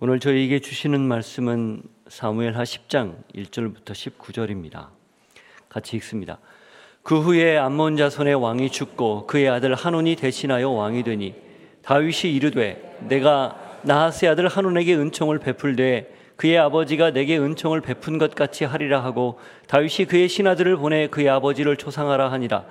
오늘 저희에게 주시는 말씀은 사무엘하 10장 1절부터 19절입니다. 같이 읽습니다. 그 후에 암몬 자손의 왕이 죽고 그의 아들 한온이 대신하여 왕이 되니 다윗이 이르되 내가 나하스의 아들 한온에게 은총을 베풀되 그의 아버지가 내게 은총을 베푼 것 같이 하리라 하고 다윗이 그의 신하들을 보내 그의 아버지를 초상하라 하니라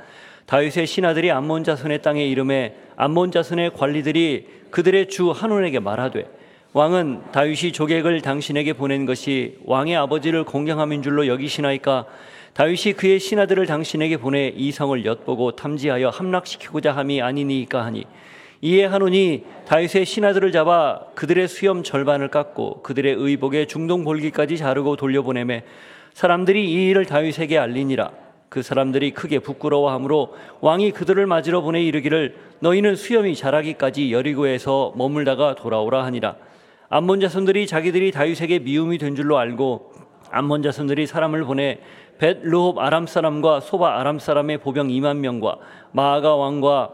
다윗의 신하들이 암몬 자손의 땅에 이름에 암몬 자손의 관리들이 그들의 주 한온에게 말하되 왕은 다윗이 조객을 당신에게 보낸 것이 왕의 아버지를 공경함인 줄로 여기시나이까? 다윗이 그의 신하들을 당신에게 보내 이 성을 엿보고 탐지하여 함락시키고자 함이 아니니까 하니 이에 하노니 다윗의 신하들을 잡아 그들의 수염 절반을 깎고 그들의 의복의 중동 볼기까지 자르고 돌려보내매 사람들이 이 일을 다윗에게 알리니라. 그 사람들이 크게 부끄러워하므로 왕이 그들을 맞으러 보내 이르기를 너희는 수염이 자라기까지 여리고에서 머물다가 돌아오라 하니라 암몬 자손들이 자기들이 다윗에게 미움이 된 줄로 알고 암몬 자손들이 사람을 보내 벳 르홉 아람 사람과 소바 아람 사람의 보병 2만 명과 마아가 왕과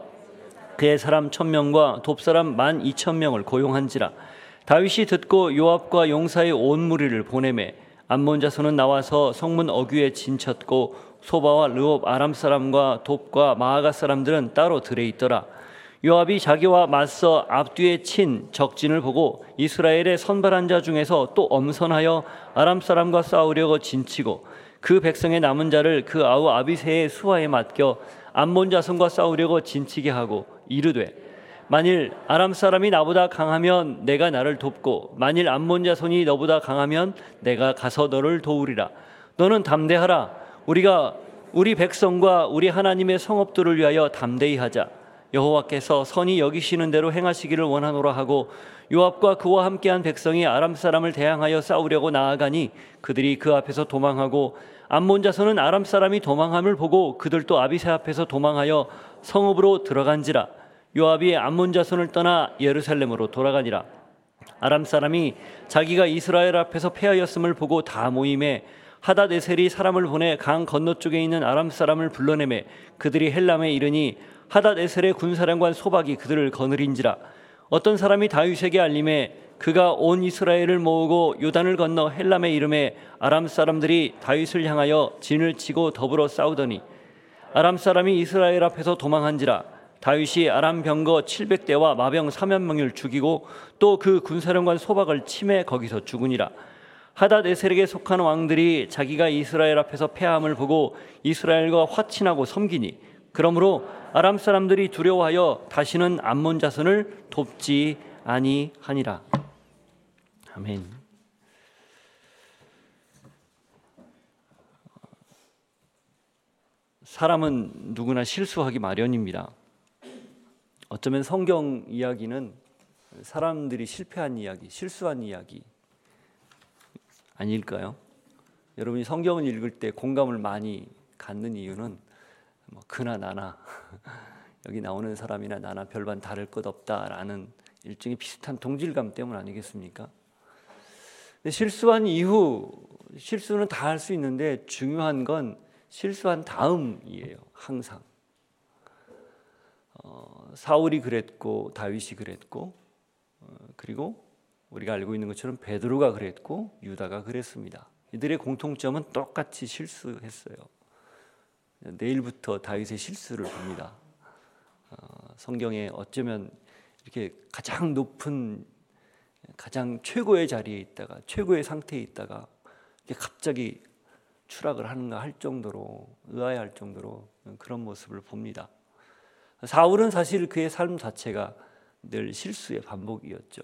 그의 사람 천 명과 돕 사람 만 이천 명을 고용한지라. 다윗이 듣고 요압과 용사의 온 무리를 보내매 암몬 자손은 나와서 성문 어귀에 진쳤고 소바와 르홉 아람 사람과 돕과 마아가 사람들은 따로 들에 있더라 요압이 자기와 맞서 앞뒤에 친 적진을 보고 이스라엘의 선발한 자 중에서 또 엄선하여 아람 사람과 싸우려고 진치고 그 백성의 남은 자를 그 아우 아비세의 수하에 맡겨 암몬 자손과 싸우려고 진치게 하고 이르되 만일 아람 사람이 나보다 강하면 내가 나를 돕고 만일 암몬 자손이 너보다 강하면 내가 가서 너를 도우리라. 너는 담대하라. 우리가 우리 백성과 우리 하나님의 성읍들을 위하여 담대히 하자 여호와께서 선이 여기시는 대로 행하시기를 원하노라 하고 요압과 그와 함께한 백성이 아람 사람을 대항하여 싸우려고 나아가니 그들이 그 앞에서 도망하고 암몬 자손은 아람 사람이 도망함을 보고 그들도 아비세 앞에서 도망하여 성읍으로 들어간지라. 요압이 암몬 자손을 떠나 예루살렘으로 돌아가니라. 아람 사람이 자기가 이스라엘 앞에서 패하였음을 보고 다 모임에 하다데셀이 사람을 보내 강 건너쪽에 있는 아람 사람을 불러내매 그들이 헬람에 이르니 하닷에셀의 군사령관 소박이 그들을 거느린지라. 어떤 사람이 다윗에게 알림해 그가 온 이스라엘을 모으고 요단을 건너 헬람의 이름에 아람 사람들이 다윗을 향하여 진을 치고 더불어 싸우더니 아람 사람이 이스라엘 앞에서 도망한지라 다윗이 아람 병거 700대와 마병 3만 명을 죽이고 또 그 군사령관 소박을 침해 거기서 죽으니라. 하닷에셀에게 속한 왕들이 자기가 이스라엘 앞에서 패함을 보고 이스라엘과 화친하고 섬기니 그러므로 아람 사람들이 두려워하여 다시는 암몬 자손을 돕지 아니하니라. 아멘. 사람은 누구나 실수하기 마련입니다. 어쩌면 성경 이야기는 사람들이 실패한 이야기, 실수한 이야기 아닐까요? 여러분이 성경을 읽을 때 공감을 많이 갖는 이유는 뭐 그나 나나 여기 나오는 사람이나 나나 별반 다를 것 없다라는 일종의 비슷한 동질감 때문 아니겠습니까? 실수한 이후 실수는 다 할 수 있는데 중요한 건 실수한 다음이에요. 항상 어, 사울이 그랬고 다윗이 그랬고 어, 그리고 우리가 알고 있는 것처럼 베드로가 그랬고 유다가 그랬습니다. 이들의 공통점은 똑같이 실수했어요. 내일부터 다윗의 실수를 봅니다. 어, 성경에 어쩌면 이렇게 가장 높은 가장 최고의 자리에 있다가 최고의 상태에 있다가 갑자기 추락을 하는가 할 정도로 의아해할 정도로 그런 모습을 봅니다. 사울은 사실 그의 삶 자체가 늘 실수의 반복이었죠.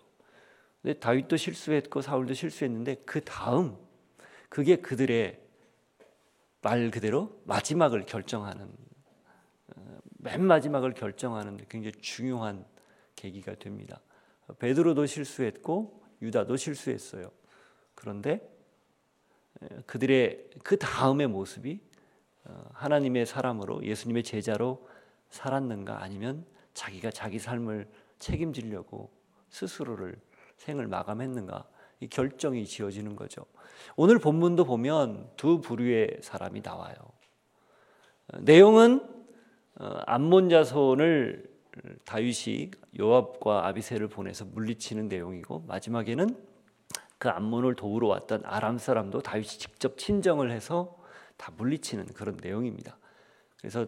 근데 다윗도 실수했고 사울도 실수했는데 그 다음 그게 그들의 말 그대로 마지막을 결정하는 어, 맨 마지막을 결정하는 굉장히 중요한 계기가 됩니다. 베드로도 실수했고 유다도 실수했어요. 그런데 그들의 그 다음의 모습이 어, 하나님의 사람으로 예수님의 제자로 살았는가 아니면 자기가 자기 삶을 책임지려고 스스로를 생을 마감했는가 이 결정이 지어지는 거죠. 오늘 본문도 보면 두 부류의 사람이 나와요. 내용은 어, 암몬 자손을 다윗이 요압과 아비세를 보내서 물리치는 내용이고 마지막에는 그 암몬을 도우러 왔던 아람 사람도 다윗이 직접 친정을 해서 다 물리치는 그런 내용입니다. 그래서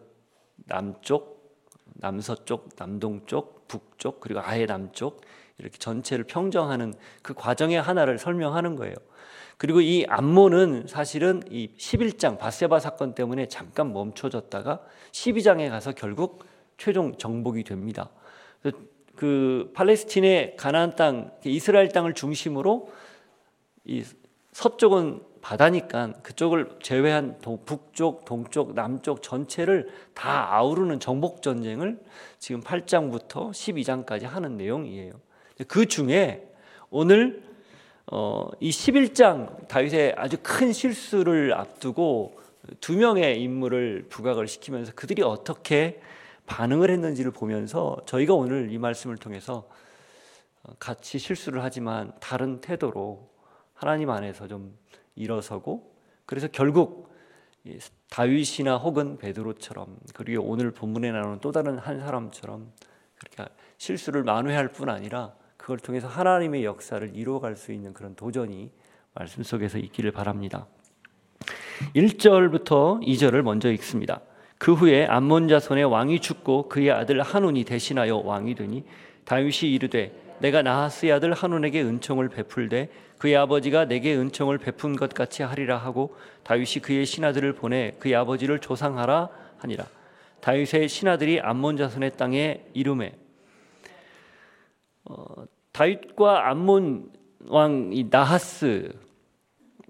남쪽, 남서쪽, 남동쪽, 북쪽 그리고 아예 남쪽 이렇게 전체를 평정하는 그 과정의 하나를 설명하는 거예요. 그리고 이 암몬은 사실은 이 11장 바세바 사건 때문에 잠깐 멈춰졌다가 12장에 가서 결국 최종 정복이 됩니다. 그 팔레스틴의 가나안 땅, 이스라엘 땅을 중심으로 이 서쪽은 바다니까 그쪽을 제외한 동, 북쪽, 동쪽, 남쪽 전체를 다 아우르는 정복 전쟁을 지금 8장부터 12장까지 하는 내용이에요. 그 중에 오늘 어, 이 11장 다윗의 아주 큰 실수를 앞두고 두 명의 인물을 부각을 시키면서 그들이 어떻게 반응을 했는지를 보면서 저희가 오늘 이 말씀을 통해서 같이 실수를 하지만 다른 태도로 하나님 안에서 좀 일어서고 그래서 결국 다윗이나 혹은 베드로처럼 그리고 오늘 본문에 나오는 또 다른 한 사람처럼 그렇게 실수를 만회할 뿐 아니라 그걸 통해서 하나님의 역사를 이루어갈 수 있는 그런 도전이 말씀 속에서 있기를 바랍니다. 1절부터 2절을 먼저 읽습니다. 그 후에 암몬 자손의 왕이 죽고 그의 아들 한운이 대신하여 왕이 되니 다윗이 이르되 내가 나하스의 아들 한운에게 은총을 베풀되 그의 아버지가 내게 은총을 베푼 것 같이 하리라 하고 다윗이 그의 신하들을 보내 그의 아버지를 조상하라 하니라. 다윗의 신하들이 암몬 자손의 땅에 이름에 어, 다윗과 암몬 왕 이 나하스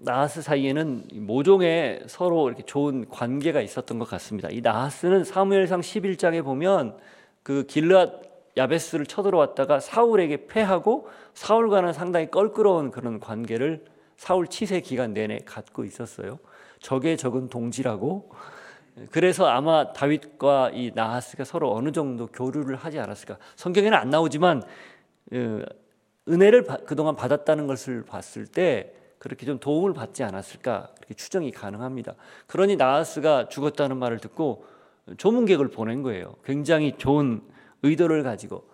나하스 사이에는 모종의 서로 이렇게 좋은 관계가 있었던 것 같습니다. 이 나하스는 사무엘상 11장에 보면 그 길르앗 야베스를 쳐들어왔다가 사울에게 패하고 사울과는 상당히 껄끄러운 그런 관계를 사울 치세 기간 내내 갖고 있었어요. 적의 적은 동지라고. 그래서 아마 다윗과 이 나하스가 서로 어느 정도 교류를 하지 않았을까. 성경에는 안 나오지만 어, 은혜를 그동안 받았다는 것을 봤을 때 그렇게 좀 도움을 받지 않았을까 그렇게 추정이 가능합니다. 그러니 나하스가 죽었다는 말을 듣고 조문객을 보낸 거예요. 굉장히 좋은 의도를 가지고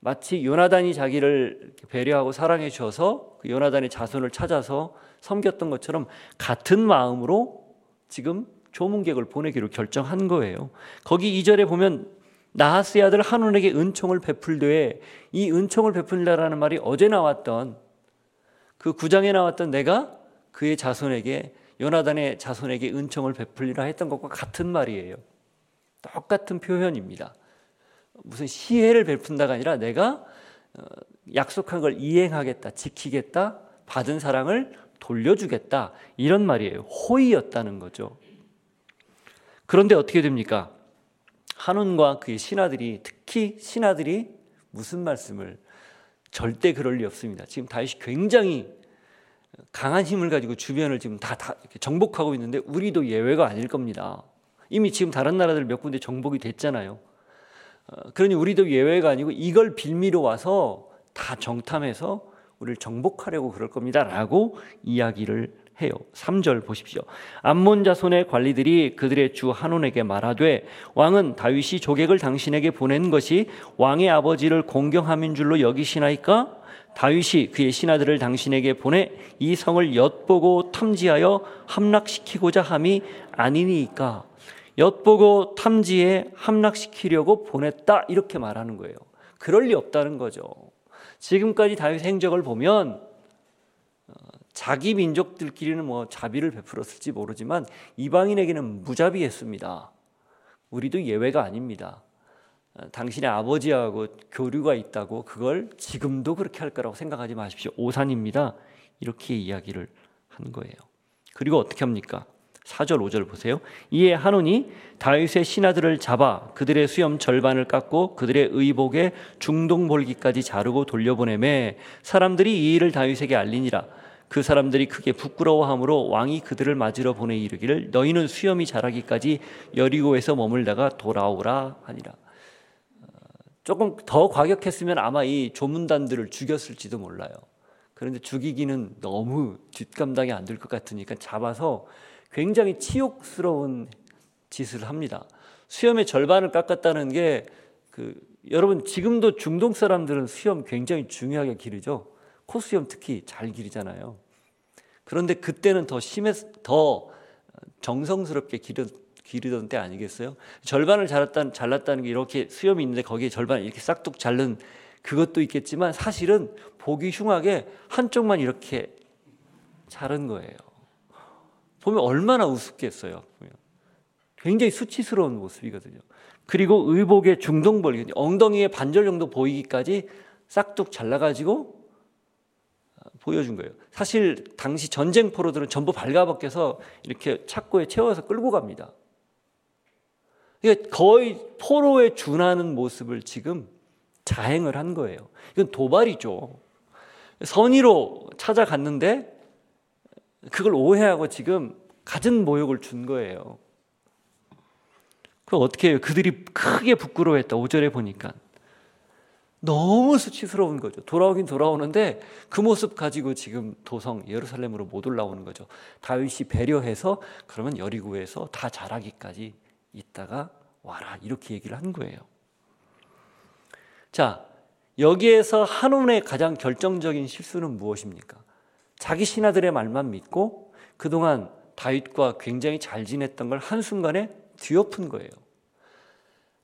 마치 요나단이 자기를 배려하고 사랑해 주어서 그 요나단의 자손을 찾아서 섬겼던 것처럼 같은 마음으로 지금 조문객을 보내기로 결정한 거예요. 거기 2절에 보면 나하스의 아들 한온에게 은총을 베풀되 이 은총을 베풀라라는 말이 어제 나왔던 그 구장에 나왔던 내가 그의 자손에게 요나단의 자손에게 은총을 베풀리라 했던 것과 같은 말이에요. 똑같은 표현입니다. 무슨 시혜를 베푼다가 아니라 내가 어, 약속한 걸 이행하겠다, 지키겠다, 받은 사랑을 돌려주겠다 이런 말이에요. 호의였다는 거죠. 그런데 어떻게 됩니까? 한운과 그의 신하들이 특히 신하들이 무슨 말씀을 절대 그럴 리 없습니다. 지금 다윗이 굉장히 강한 힘을 가지고 주변을 지금 다, 다 정복하고 있는데 우리도 예외가 아닐 겁니다. 이미 지금 다른 나라들 몇 군데 정복이 됐잖아요. 어, 그러니 우리도 예외가 아니고 이걸 빌미로 와서 다 정탐해서 우리를 정복하려고 그럴 겁니다라고 이야기를 해요. 3절 보십시오. 암몬 자손의 관리들이 그들의 주 한온에게 말하되 왕은 다윗이 조객을 당신에게 보낸 것이 왕의 아버지를 공경함인 줄로 여기시나이까? 다윗이 그의 신하들을 당신에게 보내 이 성을 엿보고 탐지하여 함락시키고자 함이 아니니까 엿보고 탐지해 함락시키려고 보냈다 이렇게 말하는 거예요. 그럴 리 없다는 거죠. 지금까지 다윗 행적을 보면 어, 자기 민족들끼리는 뭐 자비를 베풀었을지 모르지만 이방인에게는 무자비했습니다. 우리도 예외가 아닙니다. 어, 당신의 아버지하고 교류가 있다고 그걸 지금도 그렇게 할 거라고 생각하지 마십시오. 오산입니다. 이렇게 이야기를 한 거예요. 그리고 어떻게 합니까? 4절 5절 보세요. 이에 한온이 다윗의 신하들을 잡아 그들의 수염 절반을 깎고 그들의 의복에 중동 볼기까지 자르고 돌려보내매 사람들이 이 일을 다윗에게 알리니라. 그 사람들이 크게 부끄러워하므로 왕이 그들을 맞으러 보내 이르기를 너희는 수염이 자라기까지 여리고에서 머물다가 돌아오라 하니라. 어, 조금 더 과격했으면 아마 이 조문단들을 죽였을지도 몰라요. 그런데 죽이기는 너무 뒷감당이 안 될 것 같으니까 잡아서 굉장히 치욕스러운 짓을 합니다. 수염의 절반을 깎았다는 게 그 여러분 지금도 중동 사람들은 수염 굉장히 중요하게 기르죠. 코수염 특히 잘 기르잖아요. 그런데 그때는 더 심했, 더 정성스럽게 기르, 기르던 때 아니겠어요? 절반을 잘랐다는, 잘랐다는 게 이렇게 수염이 있는데 거기에 절반 이렇게 싹둑 자른 그것도 있겠지만 사실은 보기 흉하게 한쪽만 이렇게 자른 거예요. 보면 얼마나 우습겠어요. 굉장히 수치스러운 모습이거든요. 그리고 의복의 중동벌, 엉덩이에 반절 정도 보이기까지 싹둑 잘라가지고 보여준 거예요. 사실 당시 전쟁 포로들은 전부 발가벗겨서 이렇게 착고에 채워서 끌고 갑니다. 거의 포로에 준하는 모습을 지금 자행을 한 거예요. 이건 도발이죠. 선의로 찾아갔는데 그걸 오해하고 지금 갖은 모욕을 준 거예요. 그럼 어떻게 해요? 그들이 크게 부끄러워했다. 5절에 보니까. 너무 수치스러운 거죠. 돌아오긴 돌아오는데 그 모습 가지고 지금 도성 예루살렘으로 못 올라오는 거죠. 다윗이 배려해서 그러면 여리고에서 다 자라기까지 있다가 와라 이렇게 얘기를 한 거예요. 자 여기에서 한운의 가장 결정적인 실수는 무엇입니까? 자기 신하들의 말만 믿고 그동안 다윗과 굉장히 잘 지냈던 걸 한순간에 뒤엎은 거예요.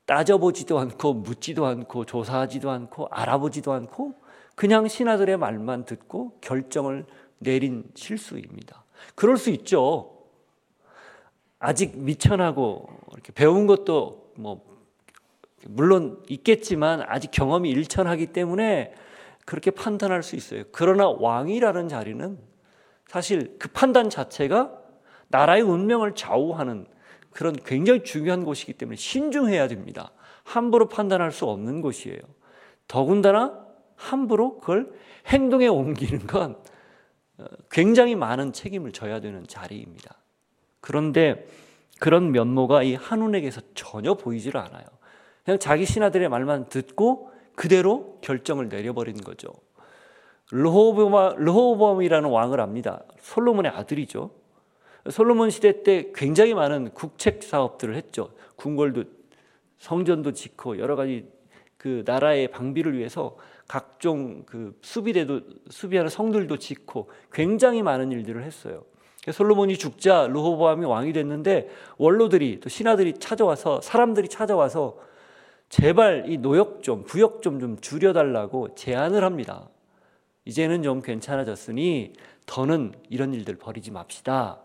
따져보지도 않고 묻지도 않고 조사하지도 않고 알아보지도 않고 그냥 신하들의 말만 듣고 결정을 내린 실수입니다. 그럴 수 있죠. 아직 미천하고 이렇게 배운 것도 뭐 물론 있겠지만 아직 경험이 일천하기 때문에 그렇게 판단할 수 있어요. 그러나 왕이라는 자리는 사실 그 판단 자체가 나라의 운명을 좌우하는 그런 굉장히 중요한 곳이기 때문에 신중해야 됩니다. 함부로 판단할 수 없는 곳이에요. 더군다나 함부로 그걸 행동에 옮기는 건 어, 굉장히 많은 책임을 져야 되는 자리입니다. 그런데 그런 면모가 이 한운에게서 전혀 보이질 않아요. 그냥 자기 신하들의 말만 듣고 그대로 결정을 내려버리는 거죠. 르호보암이라는 왕을 압니다. 솔로몬의 아들이죠. 솔로몬 시대 때 굉장히 많은 국책 사업들을 했죠. 궁궐도 성전도 짓고 여러 가지 그 나라의 방비를 위해서 각종 그 수비대도 수비하는 성들도 짓고 굉장히 많은 일들을 했어요. 솔로몬이 죽자 르호보암이 왕이 됐는데 원로들이 또 신하들이 찾아와서 사람들이 찾아와서 제발 이 노역 좀 부역 좀 좀 줄여달라고 제안을 합니다. 이제는 좀 괜찮아졌으니 더는 이런 일들 벌이지 맙시다.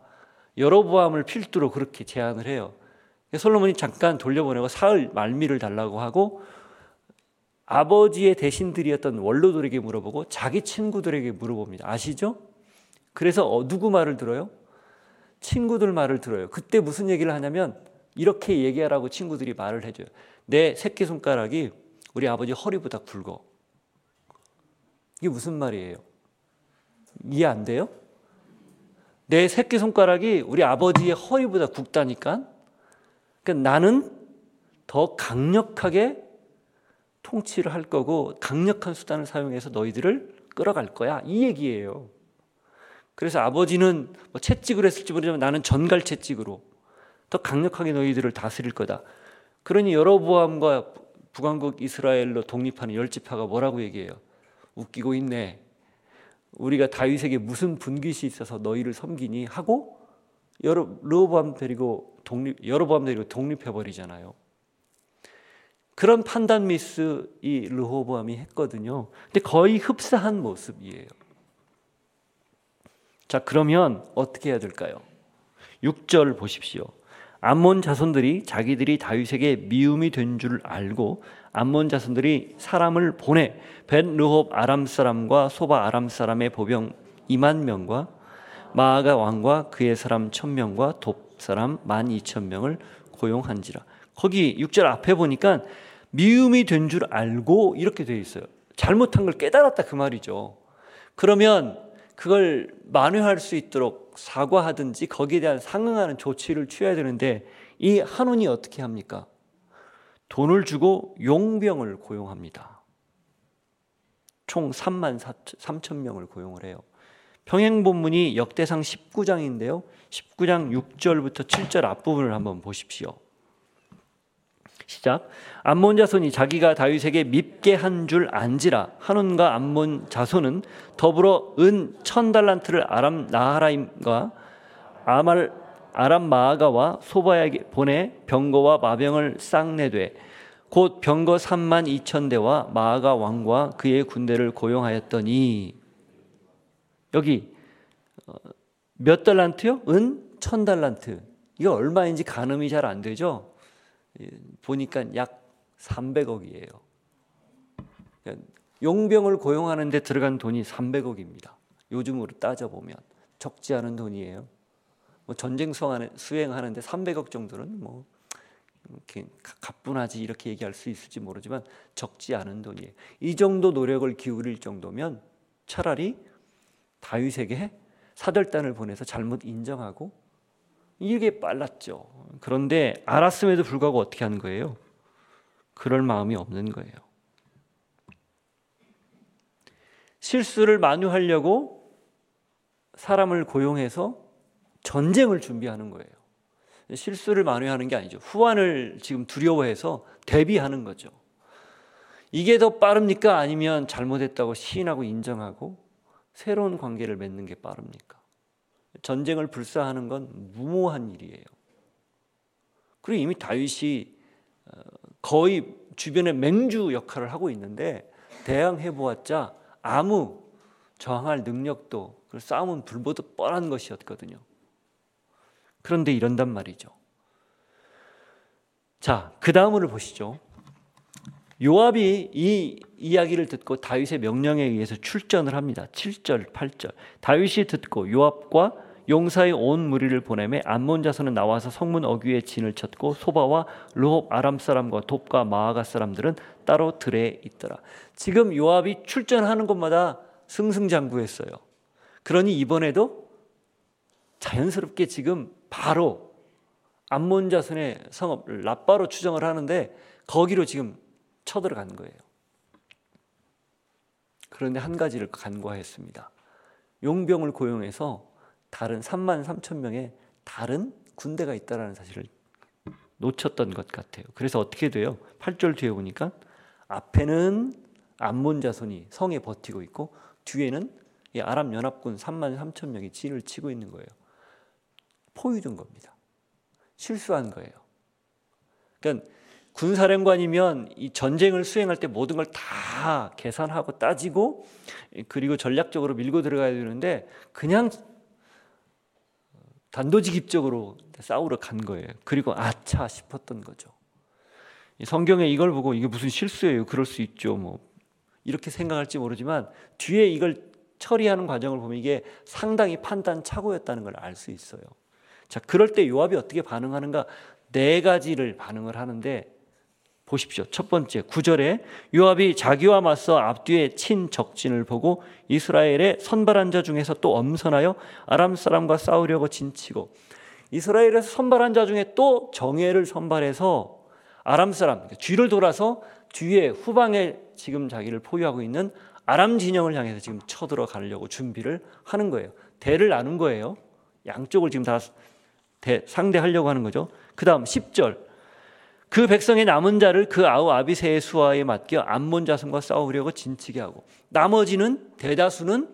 여로보암을 필두로 그렇게 제안을 해요. 솔로몬이 잠깐 돌려보내고 사흘 말미를 달라고 하고 아버지의 대신들이었던 원로들에게 물어보고 자기 친구들에게 물어봅니다. 아시죠? 그래서 어, 누구 말을 들어요? 친구들 말을 들어요. 그때 무슨 얘기를 하냐면 이렇게 얘기하라고 친구들이 말을 해줘요. 내 새끼손가락이 우리 아버지 허리보다 굵어. 이게 무슨 말이에요? 이해 안 돼요? 내 새끼 손가락이 우리 아버지의 허리보다 굵다니까? 그러니까 나는 더 강력하게 통치를 할 거고 강력한 수단을 사용해서 너희들을 끌어갈 거야. 이 얘기예요. 그래서 아버지는 뭐 채찍을 했을지 모르지만 나는 전갈 채찍으로 더 강력하게 너희들을 다스릴 거다. 그러니 여로보암과 북왕국 이스라엘로 독립하는 열 지파가 뭐라고 얘기해요? 웃기고 있네. 우리가 다윗에게 무슨 분깃이 있어서 너희를 섬기니 하고 여러 르호보암 데리고 독립 여로보암 데리고 독립해 버리잖아요. 그런 판단 미스 이 르호보암이 했거든요. 근데 거의 흡사한 모습이에요. 자, 그러면 어떻게 해야 될까요? 6절 보십시오. 암몬 자손들이 자기들이 다윗에게 미움이 된 줄 알고 암몬 자손들이 사람을 보내 벳 르홉 아람 사람과 소바 아람 사람의 보병 2만 명과 마아가 왕과 그의 사람 1000명과 돕 사람 12,000명을 고용한지라. 거기 6절 앞에 보니까 미움이 된 줄 알고 이렇게 되어 있어요. 잘못한 걸 깨달았다 그 말이죠. 그러면 그걸 만회할 수 있도록 사과하든지 거기에 대한 상응하는 조치를 취해야 되는데 이 한운이 어떻게 합니까? 돈을 주고 용병을 고용합니다. 총 3만 3천 명을 고용을 해요. 평행 본문이 역대상 19장인데요. 19장 6절부터 7절 앞부분을 한번 보십시오. 시작. 암몬 자손이 자기가 다윗에게 밉게 한 줄 안지라 한온과 암몬 자손은 더불어 은 천 달란트를 아람 나하라임과 아말 아람 마아가와 소바에게 보내 병거와 마병을 쌍내되 곧 병거 3만 2천 대와 마아가 왕과 그의 군대를 고용하였더니 여기 어, 몇 달란트요? 은 천 달란트. 이게 얼마인지 가늠이 잘 안 되죠? 예, 보니까 약 300억이에요. 그러니까 용병을 고용하는데 들어간 돈이 300억입니다. 요즘으로 따져보면 적지 않은 돈이에요. 뭐 전쟁 수행하는데 300억 정도는 뭐 이렇게 가뿐하지 이렇게 얘기할 수 있을지 모르지만 적지 않은 돈이에요. 이 정도 노력을 기울일 정도면 차라리 다윗에게 사절단을 보내서 잘못 인정하고 이게 빨랐죠. 그런데 알았음에도 불구하고 어떻게 하는 거예요? 그럴 마음이 없는 거예요. 실수를 만회하려고 사람을 고용해서 전쟁을 준비하는 거예요. 실수를 만회하는 게 아니죠. 후환을 지금 두려워해서 대비하는 거죠. 이게 더 빠릅니까? 아니면 잘못했다고 시인하고 인정하고 새로운 관계를 맺는 게 빠릅니까? 전쟁을 불사하는 건 무모한 일이에요. 그리고 이미 다윗이 어, 거의 주변의 맹주 역할을 하고 있는데 대항해 보았자 아무 저항할 능력도 싸움은 불보듯 뻔한 것이었거든요. 그런데 이런단 말이죠. 자, 그 다음을 보시죠. 요압이 이 이야기를 듣고 다윗의 명령에 의해서 출전을 합니다. 7절, 8절. 다윗이 듣고 요압과 용사의 온 무리를 보내매 암몬 자손은 나와서 성문 어귀에 진을 쳤고 소바와 르홉 아람 사람과 돕과 마아가 사람들은 따로 들에 있더라. 지금 요압이 출전하는 곳마다 승승장구했어요. 그러니 이번에도 자연스럽게 지금 바로 암몬 자손의 성읍 라빠로 추정을 하는데 거기로 지금 쳐들어간 거예요. 그런데 한 가지를 간과했습니다. 용병을 고용해서 다른 3만 3천 명의 다른 군대가 있다라는 사실을 놓쳤던 것 같아요. 그래서 어떻게 돼요? 8절 뒤에 보니까 앞에는 암몬 자손이 성에 버티고 있고 뒤에는 아랍 연합군 3만 3천 명이 진을 치고 있는 거예요. 포위된 겁니다. 실수한 거예요. 그러니까 군사령관이면 이 전쟁을 수행할 때 모든 걸 다 계산하고 따지고 그리고 전략적으로 밀고 들어가야 되는데 그냥 단도직입적으로 싸우러 간 거예요. 그리고 아차 싶었던 거죠. 성경에 이걸 보고 이게 무슨 실수예요? 그럴 수 있죠. 뭐 이렇게 생각할지 모르지만 뒤에 이걸 처리하는 과정을 보면 이게 상당히 판단 착오였다는 걸 알 수 있어요. 자, 그럴 때 요압이 어떻게 반응하는가? 네 가지를 반응을 하는데 보십시오. 첫 번째, 구절에 요압이 자기와 맞서 앞뒤에 친 적진을 보고 이스라엘의 선발한 자 중에서 또 엄선하여 아람 사람과 싸우려고 진치고 이스라엘에서 선발한 자 중에 또 정예를 선발해서 아람 사람, 뒤를 돌아서 뒤에 후방에 지금 자기를 포위하고 있는 아람 진영을 향해서 지금 쳐들어 가려고 준비를 하는 거예요. 대를 나눈 거예요. 양쪽을 지금 다 상대하려고 하는 거죠. 그 다음 10절. 그 백성의 남은 자를 그 아우 아비세의 수하에 맡겨 암몬 자손과 싸우려고 진치게 하고 나머지는 대다수는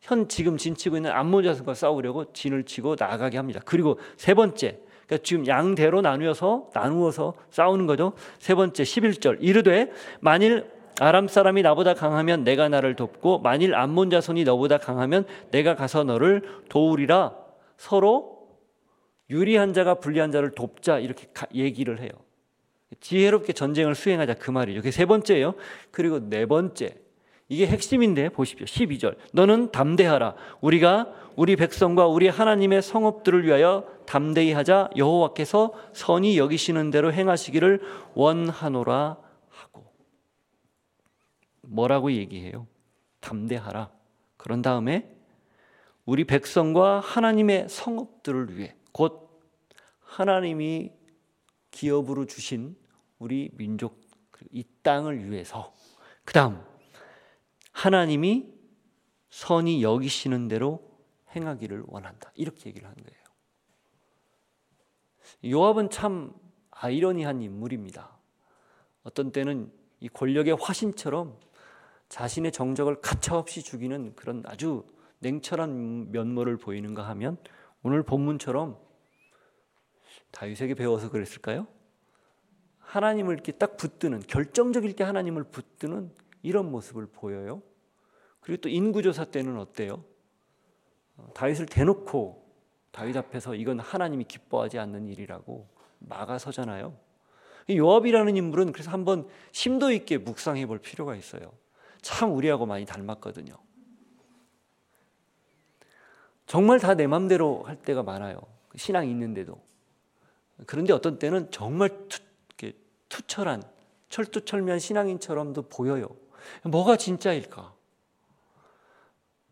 현 지금 진치고 있는 암몬 자손과 싸우려고 진을 치고 나가게 합니다. 그리고 세 번째 그러니까 지금 양대로 나누어서 나누어서 싸우는 거죠. 세 번째 11절 이르되 만일 아람 사람이 나보다 강하면 내가 나를 돕고 만일 암몬 자손이 너보다 강하면 내가 가서 너를 도우리라 서로 유리한 자가 불리한 자를 돕자 이렇게 얘기를 해요. 지혜롭게 전쟁을 수행하자 그 말이죠. 그게 세 번째예요. 그리고 네 번째. 이게 핵심인데 보십시오. 12절. 너는 담대하라. 우리가 우리 백성과 우리 하나님의 성읍들을 위하여 담대히 하자 여호와께서 선이 여기시는 대로 행하시기를 원하노라 하고 뭐라고 얘기해요? 담대하라. 그런 다음에 우리 백성과 하나님의 성읍들을 위해 곧 하나님이 기업으로 주신 우리 민족 이 땅을 위해서 그다음 하나님이 선이 여기시는 대로 행하기를 원한다. 이렇게 얘기를 하는 거예요. 요압은 참 아이러니한 인물입니다. 어떤 때는 이 권력의 화신처럼 자신의 정적을 가차없이 죽이는 그런 아주 냉철한 면모를 보이는가 하면 오늘 본문처럼 다윗에게 배워서 그랬을까요? 하나님을 이렇게 딱 붙드는 결정적일 때 하나님을 붙드는 이런 모습을 보여요. 그리고 또 인구조사 때는 어때요? 어, 다윗을 대놓고 다윗 앞에서 이건 하나님이 기뻐하지 않는 일이라고 막아서잖아요. 요압이라는 인물은 그래서 한번 심도 있게 묵상해 볼 필요가 있어요. 참 우리하고 많이 닮았거든요. 정말 다 내 맘대로 할 때가 많아요. 신앙이 있는데도. 그런데 어떤 때는 정말 투, 투철한 철두철미한 신앙인처럼도 보여요. 뭐가 진짜일까?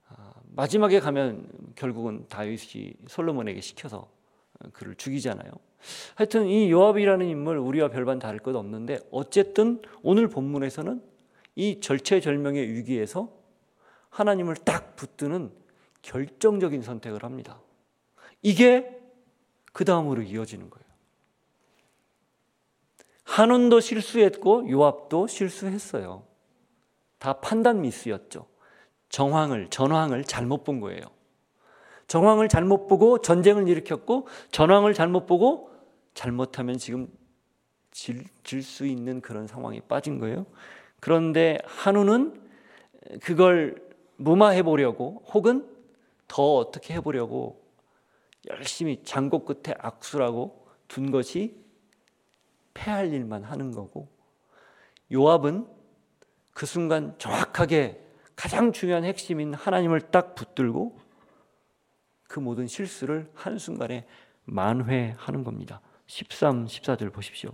아, 마지막에 가면 결국은 다윗이 솔로몬에게 시켜서 그를 죽이잖아요. 하여튼 이 요압이라는 인물 우리와 별반 다를 것 없는데 어쨌든 오늘 본문에서는 이 절체절명의 위기에서 하나님을 딱 붙드는 결정적인 선택을 합니다. 이게 그 다음으로 이어지는 거예요. 한운도 실수했고 요압도 실수했어요. 다 판단 미스였죠. 정황을 전황을 잘못 본 거예요. 정황을 잘못 보고 전쟁을 일으켰고 전황을 잘못 보고 잘못하면 지금 질 수 있는 그런 상황에 빠진 거예요. 그런데 한우는 그걸 무마해 보려고 혹은 더 어떻게 해 보려고 열심히 장고 끝에 악수라고 둔 것이 패할 일만 하는 거고 요압은 그 순간 정확하게 가장 중요한 핵심인 하나님을 딱 붙들고 그 모든 실수를 한순간에 만회하는 겁니다. 13, 14절 보십시오.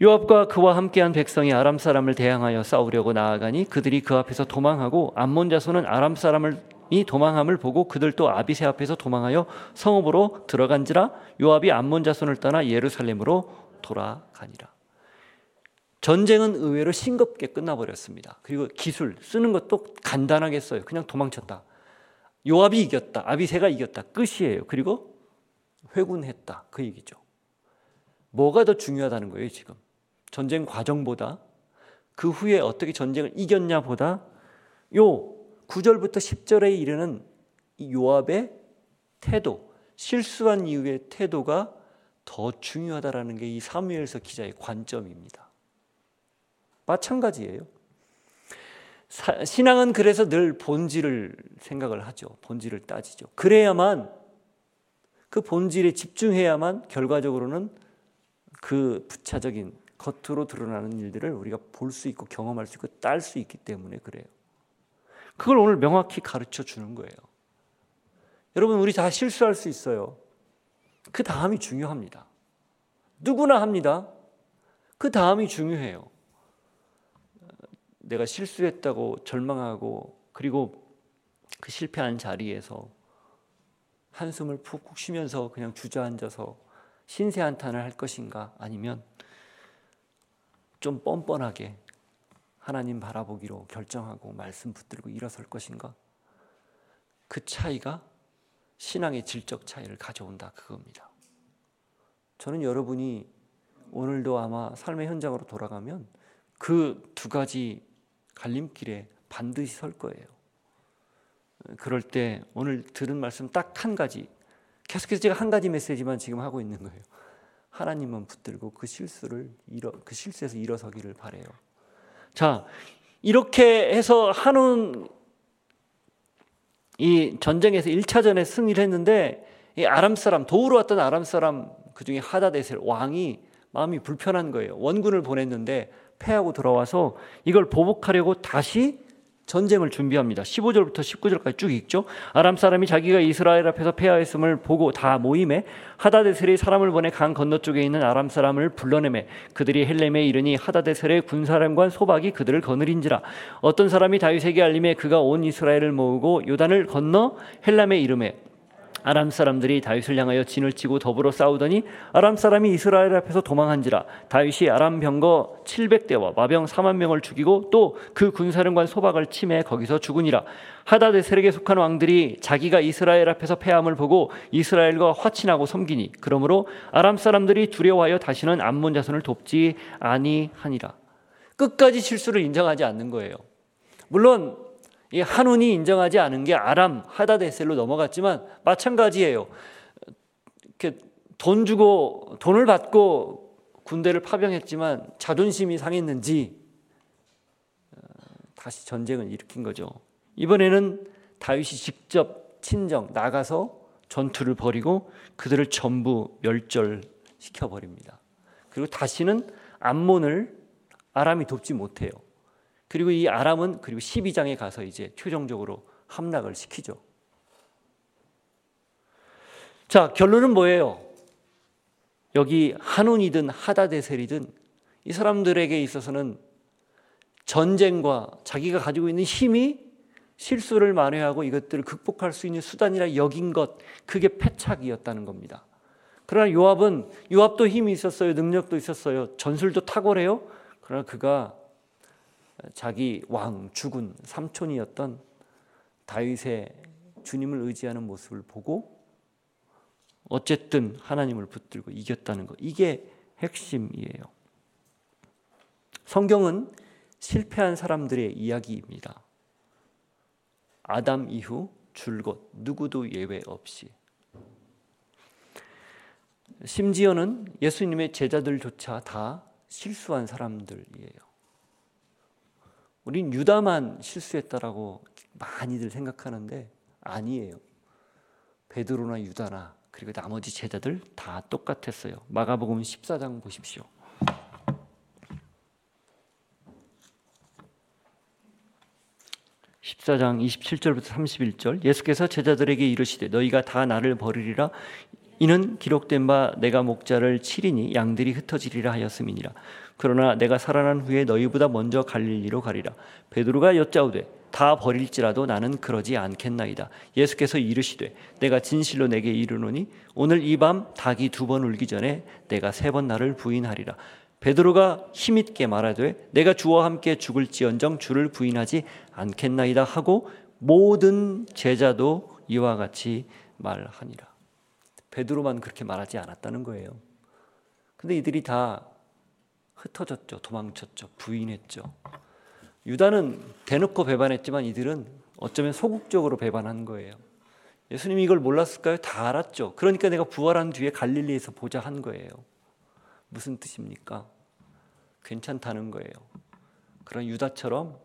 요압과 그와 함께한 백성이 아람 사람을 대항하여 싸우려고 나아가니 그들이 그 앞에서 도망하고 암몬 자손은 아람 사람을 이 도망함을 보고 그들도 아비세 앞에서 도망하여 성읍으로 들어간지라 요압이 암몬 자손을 떠나 예루살렘으로 돌아가니라. 전쟁은 의외로 싱겁게 끝나버렸습니다. 그리고 기술 쓰는 것도 간단하게 써요. 그냥 도망쳤다. 요압이 이겼다. 아비세가 이겼다. 끝이에요. 그리고 회군했다. 그 얘기죠. 뭐가 더 중요하다는 거예요, 지금? 전쟁 과정보다 그 후에 어떻게 전쟁을 이겼냐보다 요 9절부터 10절에 이르는 요압의 태도, 실수한 이후의 태도가 더 중요하다라는 게 이 사무엘서 기자의 관점입니다. 마찬가지예요. 신앙은 그래서 늘 본질을 생각을 하죠. 본질을 따지죠. 그래야만 그 본질에 집중해야만 결과적으로는 그 부차적인 겉으로 드러나는 일들을 우리가 볼 수 있고 경험할 수 있고 딸 수 있기 때문에 그래요. 그걸 오늘 명확히 가르쳐 주는 거예요. 여러분, 우리 다 실수할 수 있어요. 그 다음이 중요합니다. 누구나 합니다. 그 다음이 중요해요. 내가 실수했다고 절망하고 그리고 그 실패한 자리에서 한숨을 푹푹 쉬면서 그냥 주저앉아서 신세한탄을 할 것인가 아니면 좀 뻔뻔하게 하나님 바라보기로 결정하고 말씀 붙들고 일어설 것인가 그 차이가 신앙의 질적 차이를 가져온다 그겁니다. 저는 여러분이 오늘도 아마 삶의 현장으로 돌아가면 그 두 가지 갈림길에 반드시 설 거예요. 그럴 때 오늘 들은 말씀 딱 한 가지. 계속해서 제가 한 가지 메시지만 지금 하고 있는 거예요. 하나님만 붙들고 그 실수를 일어 그 실수에서 일어서기를 바래요. 자, 이렇게 해서 한운 이 전쟁에서 1차전에 승리를 했는데 이 아람 사람 도우러 왔던 아람 사람 그중에 하다데셀 왕이 마음이 불편한 거예요. 원군을 보냈는데 패하고 돌아와서 이걸 보복하려고 다시 전쟁을 준비합니다. 15절부터 19절까지 쭉 읽죠. 아람 사람이 자기가 이스라엘 앞에서 패하였음을 보고 다 모임에 하다데셀이 사람을 보내 강 건너쪽에 있는 아람 사람을 불러내매 그들이 헬렘에 이르니 하다데셀의 군사령관 소박이 그들을 거느린지라 어떤 사람이 다윗에게 알림해 그가 온 이스라엘을 모으고 요단을 건너 헬람에 이름에 아람 사람들이 다윗을 향하여 진을 치고 더불어 싸우더니 아람 사람이 이스라엘 앞에서 도망한지라 다윗이 아람 병거 700대와 마병 4만 명을 죽이고 또 그 군사령관 소박을 침해 거기서 죽으니라. 하다데셀에게 속한 왕들이 자기가 이스라엘 앞에서 패함을 보고 이스라엘과 화친하고 섬기니 그러므로 아람 사람들이 두려워하여 다시는 암몬 자손을 돕지 아니하니라. 끝까지 실수를 인정하지 않는 거예요. 물론 이 한운이 인정하지 않은 게 아람 하다데셀로 넘어갔지만 마찬가지예요. 이렇게 돈 주고 돈을 받고 군대를 파병했지만 자존심이 상했는지 어, 다시 전쟁을 일으킨 거죠. 이번에는 다윗이 직접 친정 나가서 전투를 벌이고 그들을 전부 멸절시켜 버립니다. 그리고 다시는 암몬을 아람이 돕지 못해요. 그리고 이 아람은 그리고 12장에 가서 이제 최종적으로 함락을 시키죠. 자, 결론은 뭐예요? 여기 한운이든 하다데셀이든 이 사람들에게 있어서는 전쟁과 자기가 가지고 있는 힘이 실수를 만회하고 이것들을 극복할 수 있는 수단이라 여긴 것 그게 패착이었다는 겁니다. 그러나 요압은 요압도 힘이 있었어요. 능력도 있었어요. 전술도 탁월해요. 그러나 그가 자기 왕 죽은 삼촌이었던 다윗의 주님을 의지하는 모습을 보고 어쨌든 하나님을 붙들고 이겼다는 것 이게 핵심이에요. 성경은 실패한 사람들의 이야기입니다. 아담 이후 줄곧 누구도 예외 없이 심지어는 예수님의 제자들조차 다 실수한 사람들이에요. 우린 유다만 실수했다라고 많이들 생각하는데 아니에요. 베드로나 유다나 그리고 나머지 제자들 다 똑같았어요. 마가복음 14장 보십시오. (14장 27절부터 31절) 예수께서 제자들에게 이르시되 너희가 다 나를 버리리라 이는 기록된 바 내가 목자를 치리니 양들이 흩어지리라 하였음이니라 그러나 내가 살아난 후에 너희보다 먼저 갈릴리로 가리라. 베드로가 여짜오되 다 버릴지라도 나는 그러지 않겠나이다. 예수께서 이르시되 내가 진실로 내게 이르노니 오늘 이 밤 닭이 두 번 울기 전에 내가 세 번 나를 부인하리라. 베드로가 힘있게 말하되 내가 주와 함께 죽을지언정 주를 부인하지 않겠나이다 하고 모든 제자도 이와 같이 말하니라. 베드로만 그렇게 말하지 않았다는 거예요. 근데 이들이 다 흩어졌죠. 도망쳤죠. 부인했죠. 유다는 대놓고 배반했지만 이들은 어쩌면 소극적으로 배반한 거예요. 예수님이 이걸 몰랐을까요? 다 알았죠. 그러니까 내가 부활한 뒤에 갈릴리에서 보자 한 거예요. 무슨 뜻입니까? 괜찮다는 거예요. 그런 유다처럼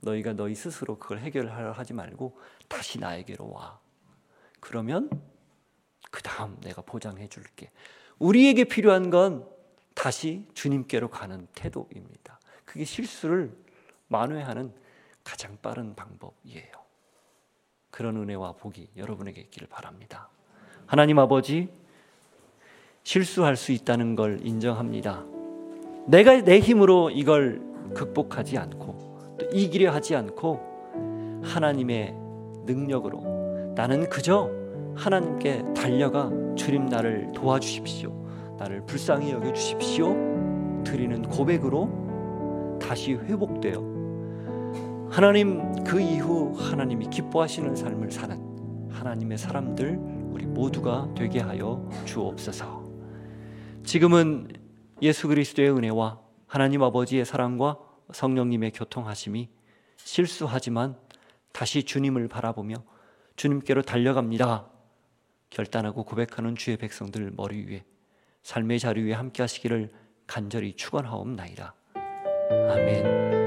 너희가 너희 스스로 그걸 해결하려 하지 말고 다시 나에게로 와. 그러면 그 다음 내가 보장해 줄게. 우리에게 필요한 건 다시 주님께로 가는 태도입니다. 그게 실수를 만회하는 가장 빠른 방법이에요. 그런 은혜와 복이 여러분에게 있기를 바랍니다. 하나님 아버지, 실수할 수 있다는 걸 인정합니다. 내가 내 힘으로 이걸 극복하지 않고 또 이기려 하지 않고 하나님의 능력으로 나는 그저 하나님께 달려가 주님 나를 도와주십시오. 나를 불쌍히 여겨 주십시오. 드리는 고백으로 다시 회복되어 하나님 그 이후 하나님이 기뻐하시는 삶을 사는 하나님의 사람들 우리 모두가 되게 하여 주옵소서. 지금은 예수 그리스도의 은혜와 하나님 아버지의 사랑과 성령님의 교통하심이 실수하지만 다시 주님을 바라보며 주님께로 달려갑니다. 결단하고 고백하는 주의 백성들 머리 위에 삶의 자리 위에 함께 하시기를 간절히 축원하옵나이다. 아멘.